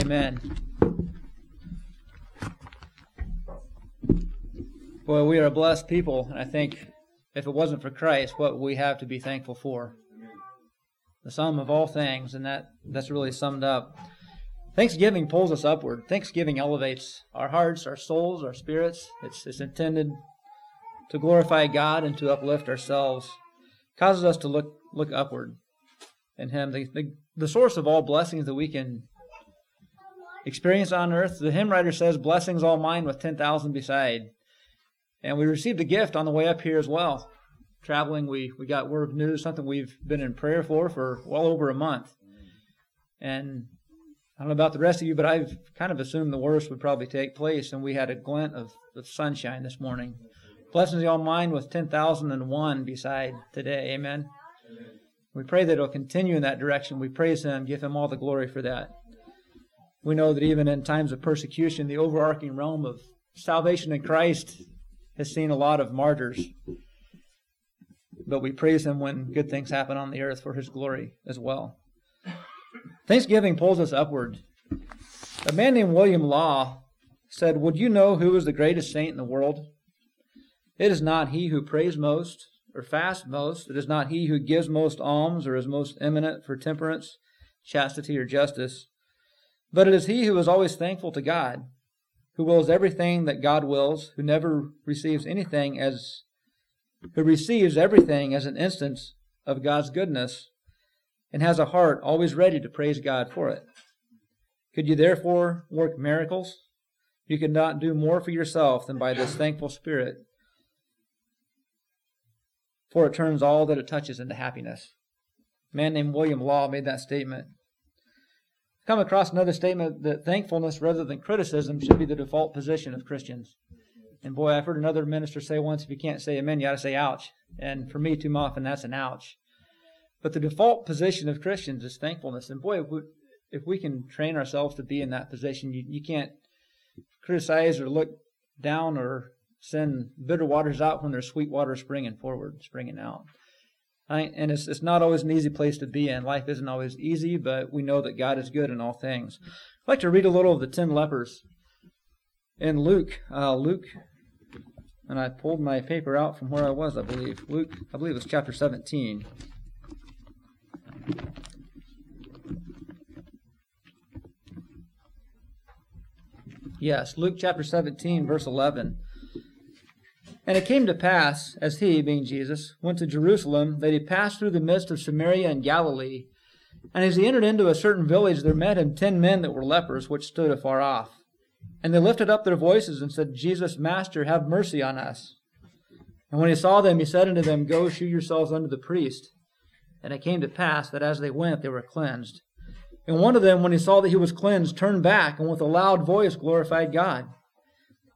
Amen. Boy, we are a blessed people, and I think if it wasn't for Christ, what we have to be thankful for. The sum of all things, and that, that's really summed up. Thanksgiving pulls us upward. Thanksgiving elevates our hearts, our souls, our spirits. It's, it's intended to glorify God and to uplift ourselves. It causes us to look look upward in Him, the, the, the source of all blessings that we can experience on earth. The hymn writer says, Blessings all mine with 10,000 beside. And we received a gift on the way up here as well. Traveling, we, we got word of news, something we've been in prayer for for well over a month. And I don't know about the rest of you, but I've kind of assumed the worst would probably take place, and we had a glint of, of sunshine this morning. Blessings all mine with 10,001 beside today. Amen. Amen. We pray that it'll continue in that direction. We praise Him, give Him all the glory for that. We know that even in times of persecution, the overarching realm of salvation in Christ has seen a lot of martyrs. But we praise Him when good things happen on the earth for His glory as well. Thanksgiving pulls us upward. A man named William Law said, Would you know who is the greatest saint in the world? It is not he who prays most or fasts most. It is not he who gives most alms or is most eminent for temperance, chastity, or justice. But it is he who is always thankful to God, who wills everything that God wills, who never receives anything as who receives everything as an instance of God's goodness and has a heart always ready to praise God for it. Could you therefore work miracles? You could not do more for yourself than by this thankful spirit, for it turns all that it touches into happiness. A man named William Law made that statement come across another statement that thankfulness rather than criticism should be the default position of Christians. And boy, I've heard another minister say once, if you can't say amen, you got to say ouch. And for me, too often, that's an ouch. But the default position of Christians is thankfulness. And boy, if we, if we can train ourselves to be in that position, you, you can't criticize or look down or send bitter waters out when there's sweet water springing forward, springing out and it's, it's not always an easy place to be in. Life isn't always easy, but we know that God is good in all things. I'd like to read a little of the ten lepers in Luke. Uh, Luke, and I pulled my paper out from where I was, I believe. Luke, I believe it's chapter 17. Yes, Luke chapter 17, verse 11. And it came to pass, as he, being Jesus, went to Jerusalem, that he passed through the midst of Samaria and Galilee. And as he entered into a certain village, there met him ten men that were lepers, which stood afar off. And they lifted up their voices and said, Jesus, Master, have mercy on us. And when he saw them, he said unto them, Go shew yourselves unto the priest. And it came to pass that as they went, they were cleansed. And one of them, when he saw that he was cleansed, turned back, and with a loud voice glorified God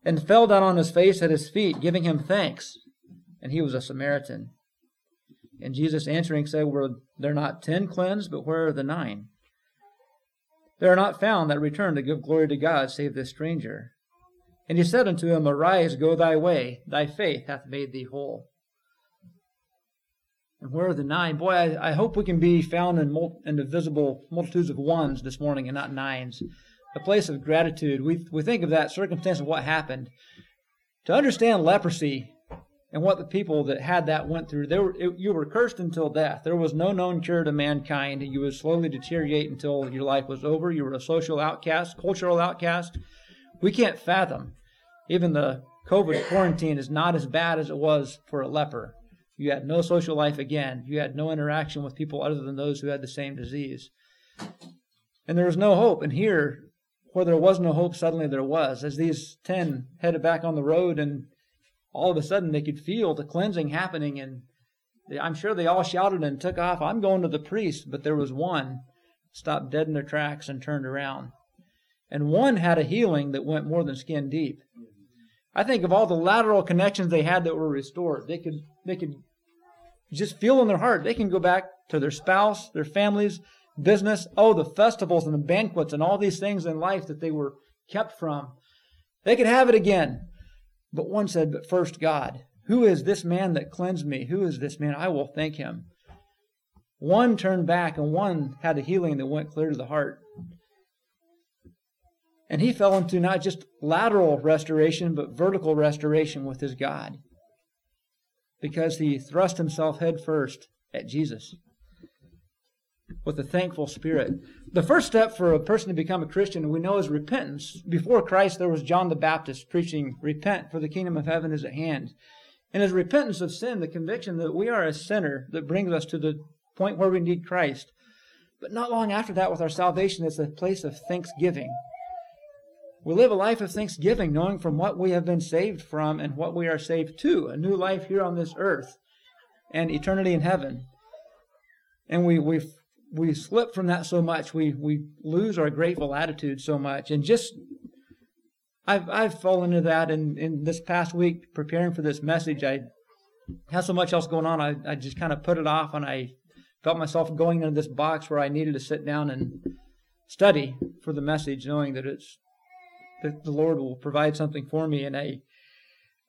and fell down on his face at his feet, giving him thanks. And he was a Samaritan. And Jesus answering said, Were there not ten cleansed, but where are the nine? There are not found that return to give glory to God, save this stranger. And he said unto him, Arise, go thy way, thy faith hath made thee whole. And where are the nine? Boy, I, I hope we can be found in, mul- in the visible multitudes of ones this morning and not nines a place of gratitude. We, we think of that circumstance of what happened. To understand leprosy and what the people that had that went through, they were, it, you were cursed until death. There was no known cure to mankind. You would slowly deteriorate until your life was over. You were a social outcast, cultural outcast. We can't fathom. Even the COVID quarantine is not as bad as it was for a leper. You had no social life again. You had no interaction with people other than those who had the same disease. And there was no hope. And here, where there was no hope, suddenly there was. As these ten headed back on the road, and all of a sudden they could feel the cleansing happening, and they, I'm sure they all shouted and took off. I'm going to the priest, but there was one stopped dead in their tracks and turned around, and one had a healing that went more than skin deep. I think of all the lateral connections they had that were restored. They could they could just feel in their heart they can go back to their spouse, their families, business. Oh, the festivals and the banquets and all these things in life that they were kept from. They could have it again. But one said, But first, God. Who is this man that cleansed me? Who is this man? I will thank him. One turned back and one had a healing that went clear to the heart. And he fell into not just lateral restoration, but vertical restoration with his God. Because he thrust himself headfirst at Jesus with a thankful spirit. The first step for a person to become a Christian, we know, is repentance. Before Christ, there was John the Baptist preaching, Repent, for the kingdom of heaven is at hand. And as repentance of sin, the conviction that we are a sinner that brings us to the point where we need Christ. But not long after that, with our salvation, it's a place of thanksgiving. We live a life of thanksgiving, knowing from what we have been saved from and what we are saved to a new life here on this earth and eternity in heaven. And we, we we slip from that so much. We we lose our grateful attitude so much, and just I've I've fallen into that. In in this past week, preparing for this message, I had so much else going on. I I just kind of put it off, and I felt myself going into this box where I needed to sit down and study for the message, knowing that it's that the Lord will provide something for me, and I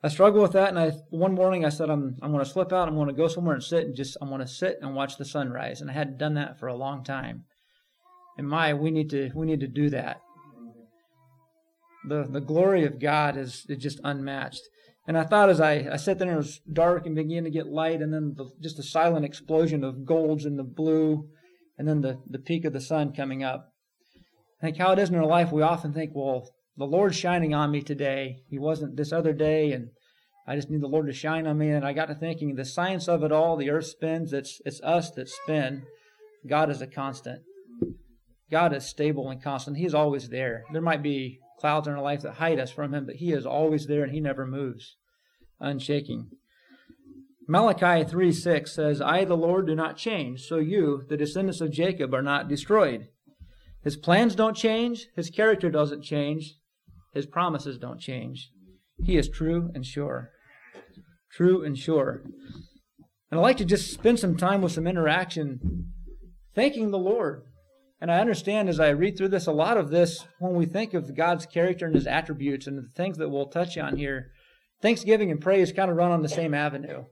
I struggle with that, and I one morning I said I'm I'm going to slip out. I'm going to go somewhere and sit and just I'm going to sit and watch the sunrise. And I hadn't done that for a long time. And my, we need to we need to do that. The the glory of God is, is just unmatched. And I thought as I, I sat there it was dark and began to get light, and then the, just a silent explosion of golds and the blue, and then the, the peak of the sun coming up. I think how it is in our life, we often think, well, the Lord's shining on me today. He wasn't this other day, and I just need the Lord to shine on me. And I got to thinking, the science of it all, the earth spins, it's, it's us that spin. God is a constant. God is stable and constant. He is always there. There might be clouds in our life that hide us from Him, but He is always there and He never moves, unshaking. Malachi 3 6 says, I, the Lord, do not change, so you, the descendants of Jacob, are not destroyed. His plans don't change, His character doesn't change, his promises don't change. He is true and sure. True and sure. And I'd like to just spend some time with some interaction thanking the Lord. And I understand as I read through this, a lot of this, when we think of God's character and his attributes and the things that we'll touch on here, thanksgiving and praise kind of run on the same avenue.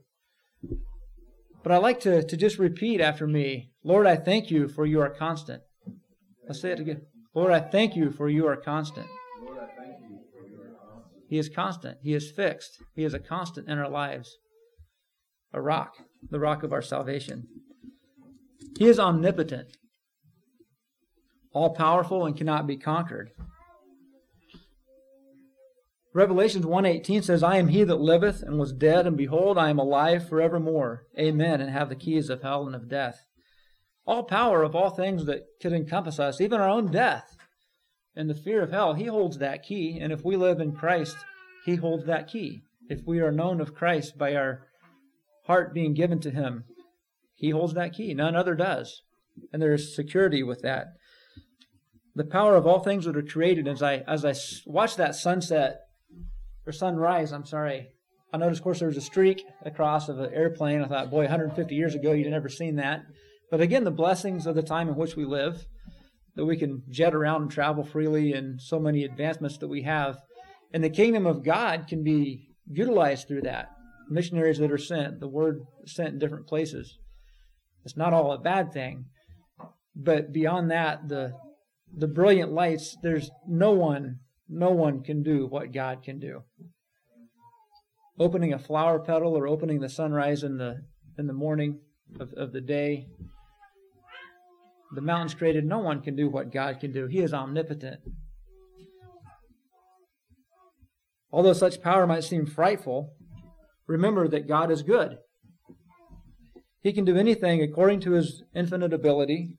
But I like to, to just repeat after me Lord, I thank you for you are constant. Let's say it again. Lord, I thank you for you are constant. He is constant. He is fixed. He is a constant in our lives. A rock, the rock of our salvation. He is omnipotent, all powerful and cannot be conquered. Revelations 1:18 says, "I am he that liveth and was dead, and behold, I am alive forevermore. Amen, and have the keys of hell and of death." All power of all things that could encompass us, even our own death, and the fear of hell, he holds that key. And if we live in Christ, he holds that key. If we are known of Christ by our heart being given to him, he holds that key. None other does. And there is security with that. The power of all things that are created, as I as I watch that sunset or sunrise, I'm sorry, I noticed, of course, there was a streak across of an airplane. I thought, boy, 150 years ago, you'd never seen that. But again, the blessings of the time in which we live that we can jet around and travel freely and so many advancements that we have. And the kingdom of God can be utilized through that. Missionaries that are sent, the word sent in different places. It's not all a bad thing. But beyond that, the the brilliant lights, there's no one, no one can do what God can do. Opening a flower petal or opening the sunrise in the in the morning of, of the day the mountains created, no one can do what God can do. He is omnipotent. Although such power might seem frightful, remember that God is good. He can do anything according to his infinite ability,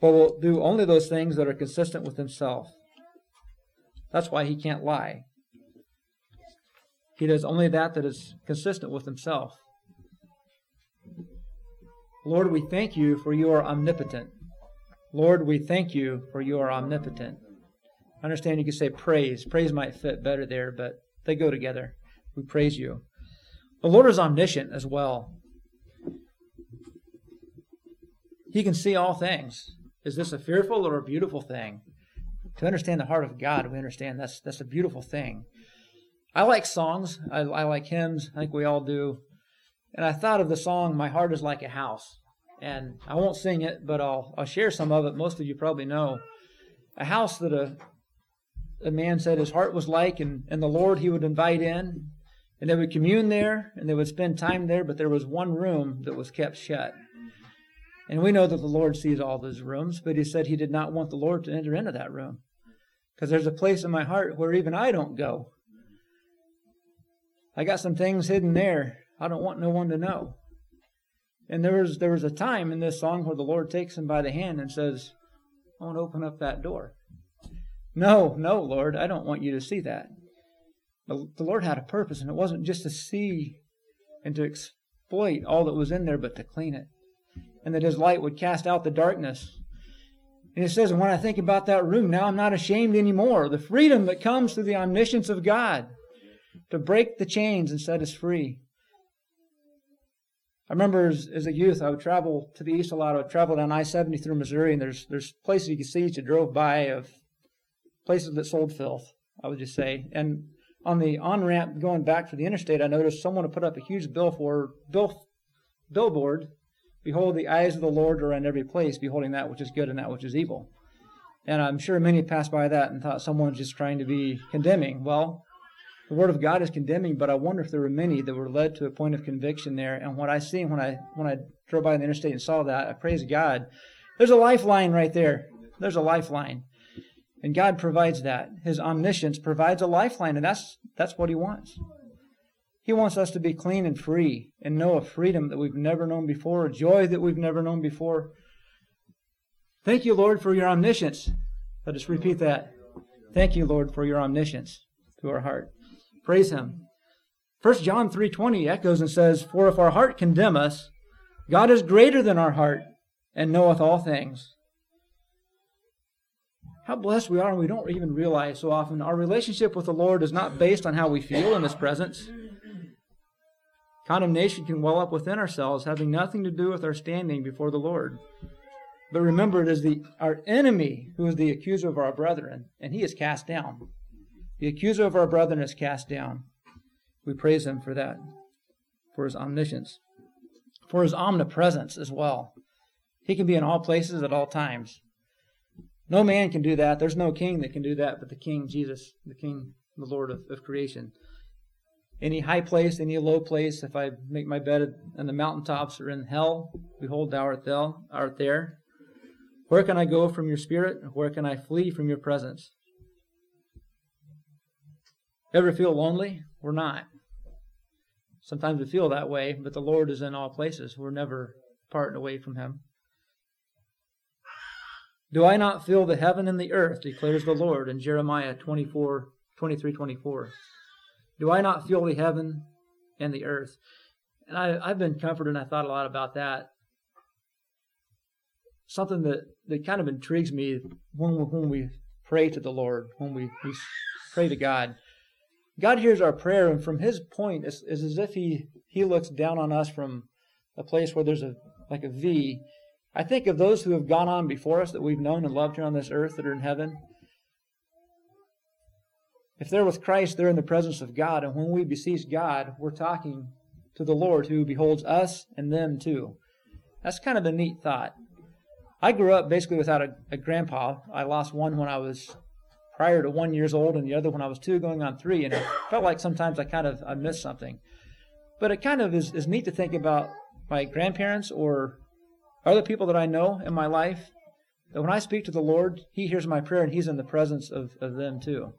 but will do only those things that are consistent with himself. That's why he can't lie. He does only that that is consistent with himself. Lord, we thank you for you are omnipotent. Lord, we thank you for you are omnipotent. I understand you could say praise. Praise might fit better there, but they go together. We praise you. The Lord is omniscient as well. He can see all things. Is this a fearful or a beautiful thing? To understand the heart of God, we understand that's that's a beautiful thing. I like songs. I, I like hymns. I think we all do. And I thought of the song "My Heart Is Like a House," and I won't sing it, but I'll I'll share some of it. Most of you probably know a house that a a man said his heart was like, and, and the Lord he would invite in, and they would commune there, and they would spend time there, but there was one room that was kept shut. And we know that the Lord sees all those rooms, but he said he did not want the Lord to enter into that room. Because there's a place in my heart where even I don't go. I got some things hidden there. I don't want no one to know. And there was there was a time in this song where the Lord takes him by the hand and says, I want to open up that door. No, no, Lord, I don't want you to see that. The, the Lord had a purpose, and it wasn't just to see and to exploit all that was in there, but to clean it. And that his light would cast out the darkness. And it says, when I think about that room, now I'm not ashamed anymore. The freedom that comes through the omniscience of God to break the chains and set us free. I remember as, as, a youth, I would travel to the east a lot. I would travel down I-70 through Missouri, and there's there's places you can see as you drove by of places that sold filth. I would just say, and on the on ramp going back for the interstate, I noticed someone had put up a huge bill for bill billboard. Behold, the eyes of the Lord are in every place, beholding that which is good and that which is evil. And I'm sure many passed by that and thought someone's just trying to be condemning. Well, the Word of God is condemning, but I wonder if there were many that were led to a point of conviction there. And what I see when I when I drove by the interstate and saw that, I praise God. There's a lifeline right there. There's a lifeline. And God provides that. His omniscience provides a lifeline, and that's that's what He wants. He wants us to be clean and free and know a freedom that we've never known before, a joy that we've never known before. Thank you, Lord, for your omniscience. Let us repeat that. Thank you, Lord, for your omniscience to our heart. Praise him. 1 John 3:20 echoes and says, "For if our heart condemn us, God is greater than our heart and knoweth all things." How blessed we are, and we don't even realize so often our relationship with the Lord is not based on how we feel in His presence. Condemnation can well up within ourselves, having nothing to do with our standing before the Lord. But remember, it is the, our enemy who is the accuser of our brethren, and he is cast down. The accuser of our brethren is cast down. We praise him for that, for his omniscience, for his omnipresence as well. He can be in all places at all times. No man can do that. There's no king that can do that but the King Jesus, the King, the Lord of, of creation. Any high place, any low place, if I make my bed in the mountaintops or in hell, behold, thou art, thou art there. Where can I go from your spirit? Where can I flee from your presence? Ever feel lonely? We're not. Sometimes we feel that way, but the Lord is in all places. We're never parting away from Him. Do I not feel the heaven and the earth, declares the Lord in Jeremiah 24, 23, 24. Do I not feel the heaven and the earth? And I, I've been comforted and I thought a lot about that. Something that, that kind of intrigues me when, when we pray to the Lord, when we, we pray to God. God hears our prayer, and from His point, it's, it's as if He He looks down on us from a place where there's a like a V. I think of those who have gone on before us that we've known and loved here on this earth that are in heaven. If they're with Christ, they're in the presence of God, and when we beseech God, we're talking to the Lord who beholds us and them too. That's kind of a neat thought. I grew up basically without a, a grandpa. I lost one when I was prior to one years old and the other when I was two going on three. And it felt like sometimes I kind of I missed something. But it kind of is, is neat to think about my grandparents or other people that I know in my life. That when I speak to the Lord, He hears my prayer and He's in the presence of, of them too.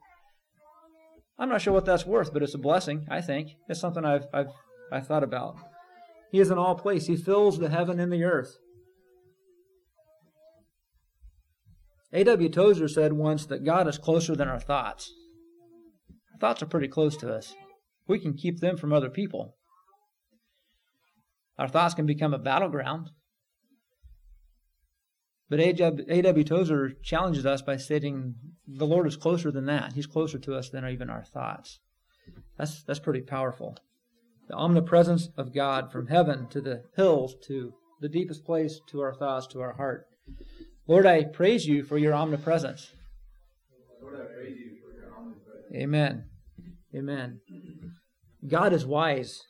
I'm not sure what that's worth, but it's a blessing, I think. It's something I've, I've, I've thought about. He is in all place. He fills the heaven and the earth. A.W. Tozer said once that God is closer than our thoughts. Our thoughts are pretty close to us. We can keep them from other people. Our thoughts can become a battleground. But A.W. Tozer challenges us by stating the Lord is closer than that. He's closer to us than even our thoughts. That's, that's pretty powerful. The omnipresence of God from heaven to the hills to the deepest place to our thoughts, to our heart. Lord, I praise you for your omnipresence. Lord, I praise you for your omnipresence. Amen. Amen. God is wise.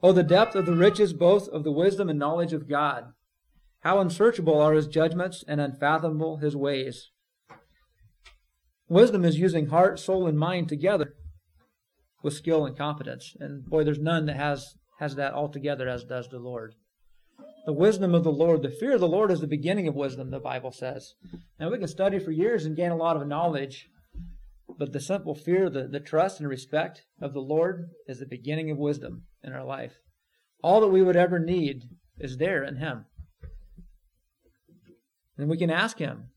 Oh, the depth of the riches both of the wisdom and knowledge of God. How unsearchable are his judgments and unfathomable his ways. Wisdom is using heart, soul, and mind together with skill and competence. And boy, there's none that has, has that all together as does the Lord. The wisdom of the Lord, the fear of the Lord is the beginning of wisdom, the Bible says. Now we can study for years and gain a lot of knowledge, but the simple fear, the, the trust and respect of the Lord is the beginning of wisdom in our life. All that we would ever need is there in Him. And we can ask Him.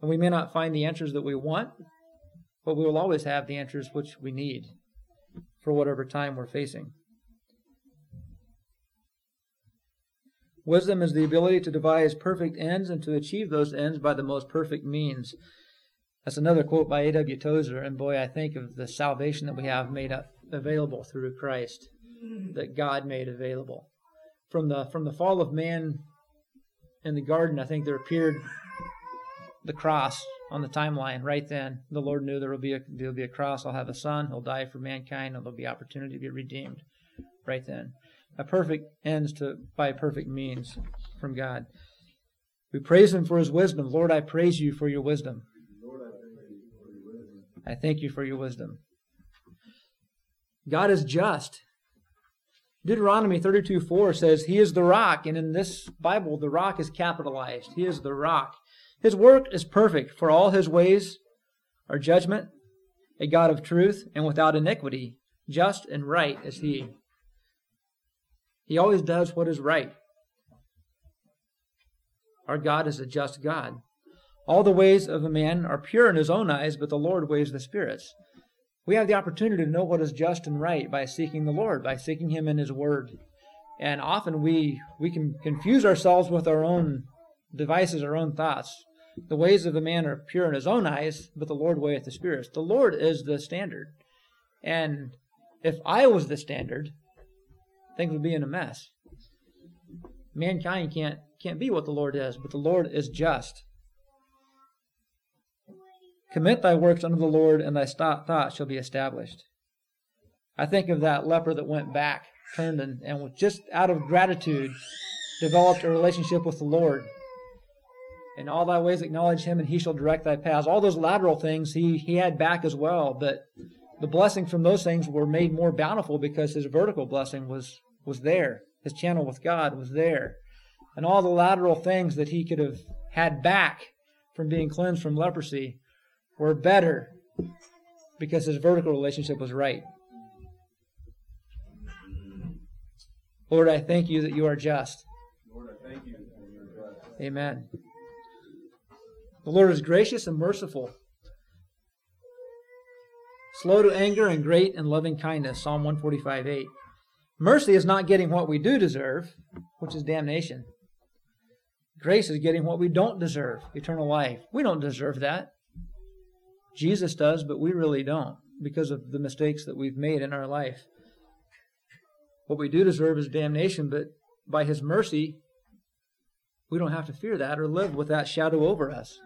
And we may not find the answers that we want, but we will always have the answers which we need for whatever time we're facing. Wisdom is the ability to devise perfect ends and to achieve those ends by the most perfect means. That's another quote by A.W. Tozer. And boy, I think of the salvation that we have made available through Christ, that God made available. From the, from the fall of man in the garden, I think there appeared the cross on the timeline right then. The Lord knew there will be a, there will be a cross. I'll have a son. He'll die for mankind, and there'll be opportunity to be redeemed right then. A perfect ends to by perfect means from God. We praise Him for His wisdom. Lord, I praise you for your wisdom. I thank you for your wisdom. God is just. Deuteronomy 32 4 says, He is the rock. And in this Bible, the rock is capitalized. He is the rock. His work is perfect, for all his ways are judgment, a God of truth and without iniquity. Just and right is he. He always does what is right. Our God is a just God. All the ways of a man are pure in his own eyes, but the Lord weighs the spirits. We have the opportunity to know what is just and right by seeking the Lord, by seeking him in his word. And often we we can confuse ourselves with our own devices, our own thoughts. The ways of a man are pure in his own eyes, but the Lord weigheth the spirits. The Lord is the standard. And if I was the standard, things would be in a mess. Mankind can't can't be what the Lord is, but the Lord is just. Commit thy works unto the Lord, and thy thoughts shall be established. I think of that leper that went back, turned, and, and just out of gratitude developed a relationship with the Lord. In all thy ways acknowledge him, and he shall direct thy paths. All those lateral things he, he had back as well, but the blessings from those things were made more bountiful because his vertical blessing was, was there. His channel with God was there. And all the lateral things that he could have had back from being cleansed from leprosy were better because his vertical relationship was right. Lord, I thank you that you are just. Lord, I thank you that you are just. Amen. The Lord is gracious and merciful, slow to anger and great in loving kindness. Psalm 145 8. Mercy is not getting what we do deserve, which is damnation. Grace is getting what we don't deserve, eternal life. We don't deserve that. Jesus does, but we really don't because of the mistakes that we've made in our life. What we do deserve is damnation, but by His mercy, we don't have to fear that or live with that shadow over us.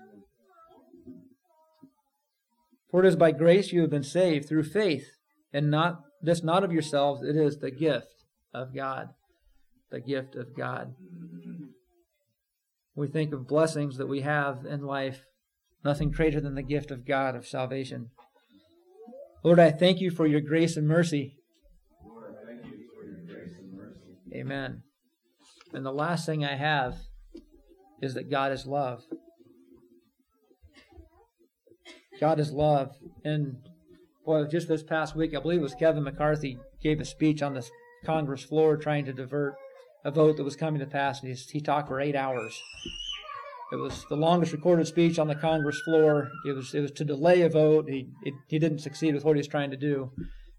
For it is by grace you have been saved through faith, and not this not of yourselves, it is the gift of God. The gift of God. We think of blessings that we have in life, nothing greater than the gift of God of salvation. Lord, I thank you for your grace and mercy. Lord, I thank you for your grace and mercy. Amen. And the last thing I have is that God is love. God is love. And boy, just this past week, I believe it was Kevin McCarthy gave a speech on the Congress floor trying to divert a vote that was coming to pass. And he talked for eight hours. It was the longest recorded speech on the Congress floor. It was it was to delay a vote. He it, he didn't succeed with what he was trying to do.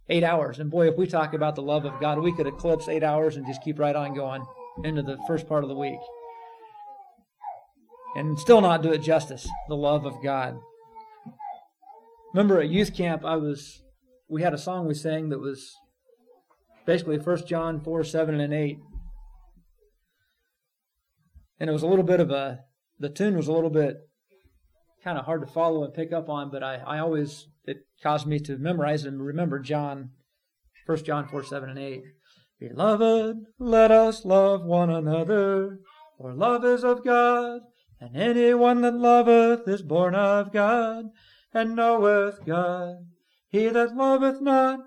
Eight hours. And boy, if we talk about the love of God, we could eclipse eight hours and just keep right on going into the first part of the week. And still not do it justice, the love of God. Remember at youth camp, I was we had a song we sang that was basically 1 John 4, 7, and 8. And it was a little bit of a, the tune was a little bit kind of hard to follow and pick up on, but I, I always, it caused me to memorize and remember John, 1 John 4, 7, and 8. Beloved, let us love one another, for love is of God, and anyone that loveth is born of God and knoweth God. He that loveth not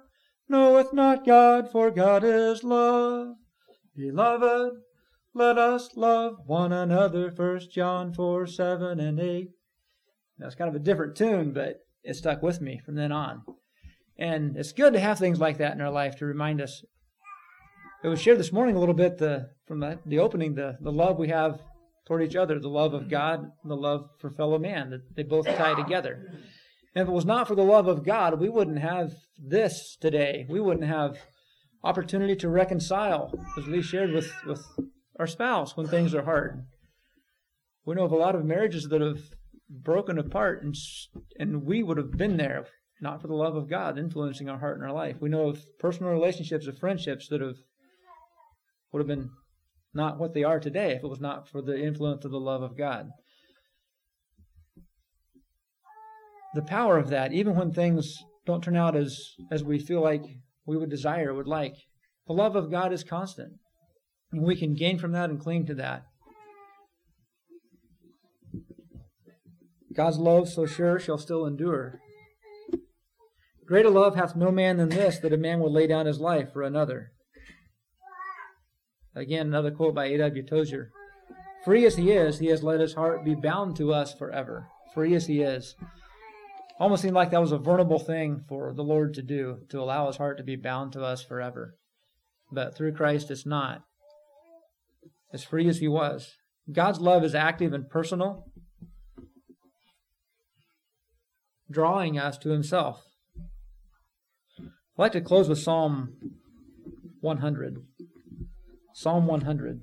knoweth not God, for God is love. Beloved, let us love one another. First John 4 7 and 8. That's kind of a different tune, but it stuck with me from then on. And it's good to have things like that in our life to remind us. It was shared this morning a little bit the, from the, the opening, the, the love we have toward each other, the love of God, the love for fellow man, that they both tie together. If it was not for the love of God, we wouldn't have this today. We wouldn't have opportunity to reconcile, as we shared with, with our spouse when things are hard. We know of a lot of marriages that have broken apart, and, and we would have been there, not for the love of God influencing our heart and our life. We know of personal relationships, of friendships that have would have been not what they are today if it was not for the influence of the love of God. The power of that, even when things don't turn out as, as we feel like we would desire, would like, the love of God is constant. And we can gain from that and cling to that. God's love so sure shall still endure. Greater love hath no man than this, that a man would lay down his life for another. Again, another quote by A.W. Tozer. Free as he is, he has let his heart be bound to us forever. Free as he is. Almost seemed like that was a vulnerable thing for the Lord to do, to allow his heart to be bound to us forever. But through Christ, it's not. As free as he was. God's love is active and personal, drawing us to himself. I'd like to close with Psalm 100. Psalm 100.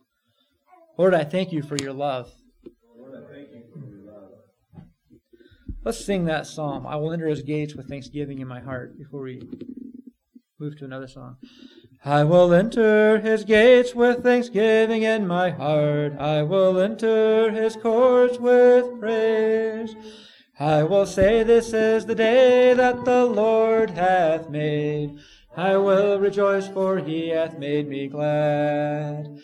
Lord, I thank you for your love. Lord, I thank you for your love. Let's sing that psalm. I will enter his gates with thanksgiving in my heart before we move to another song. I will enter his gates with thanksgiving in my heart. I will enter his courts with praise. I will say, This is the day that the Lord hath made. I will rejoice, for he hath made me glad.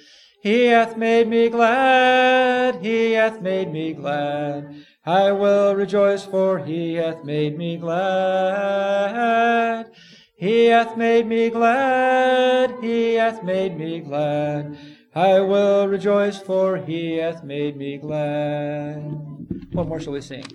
He hath made me glad, he hath made me glad. I will rejoice, for he hath made me glad. He hath made me glad, he hath made me glad. I will rejoice, for he hath made me glad. What more shall we sing?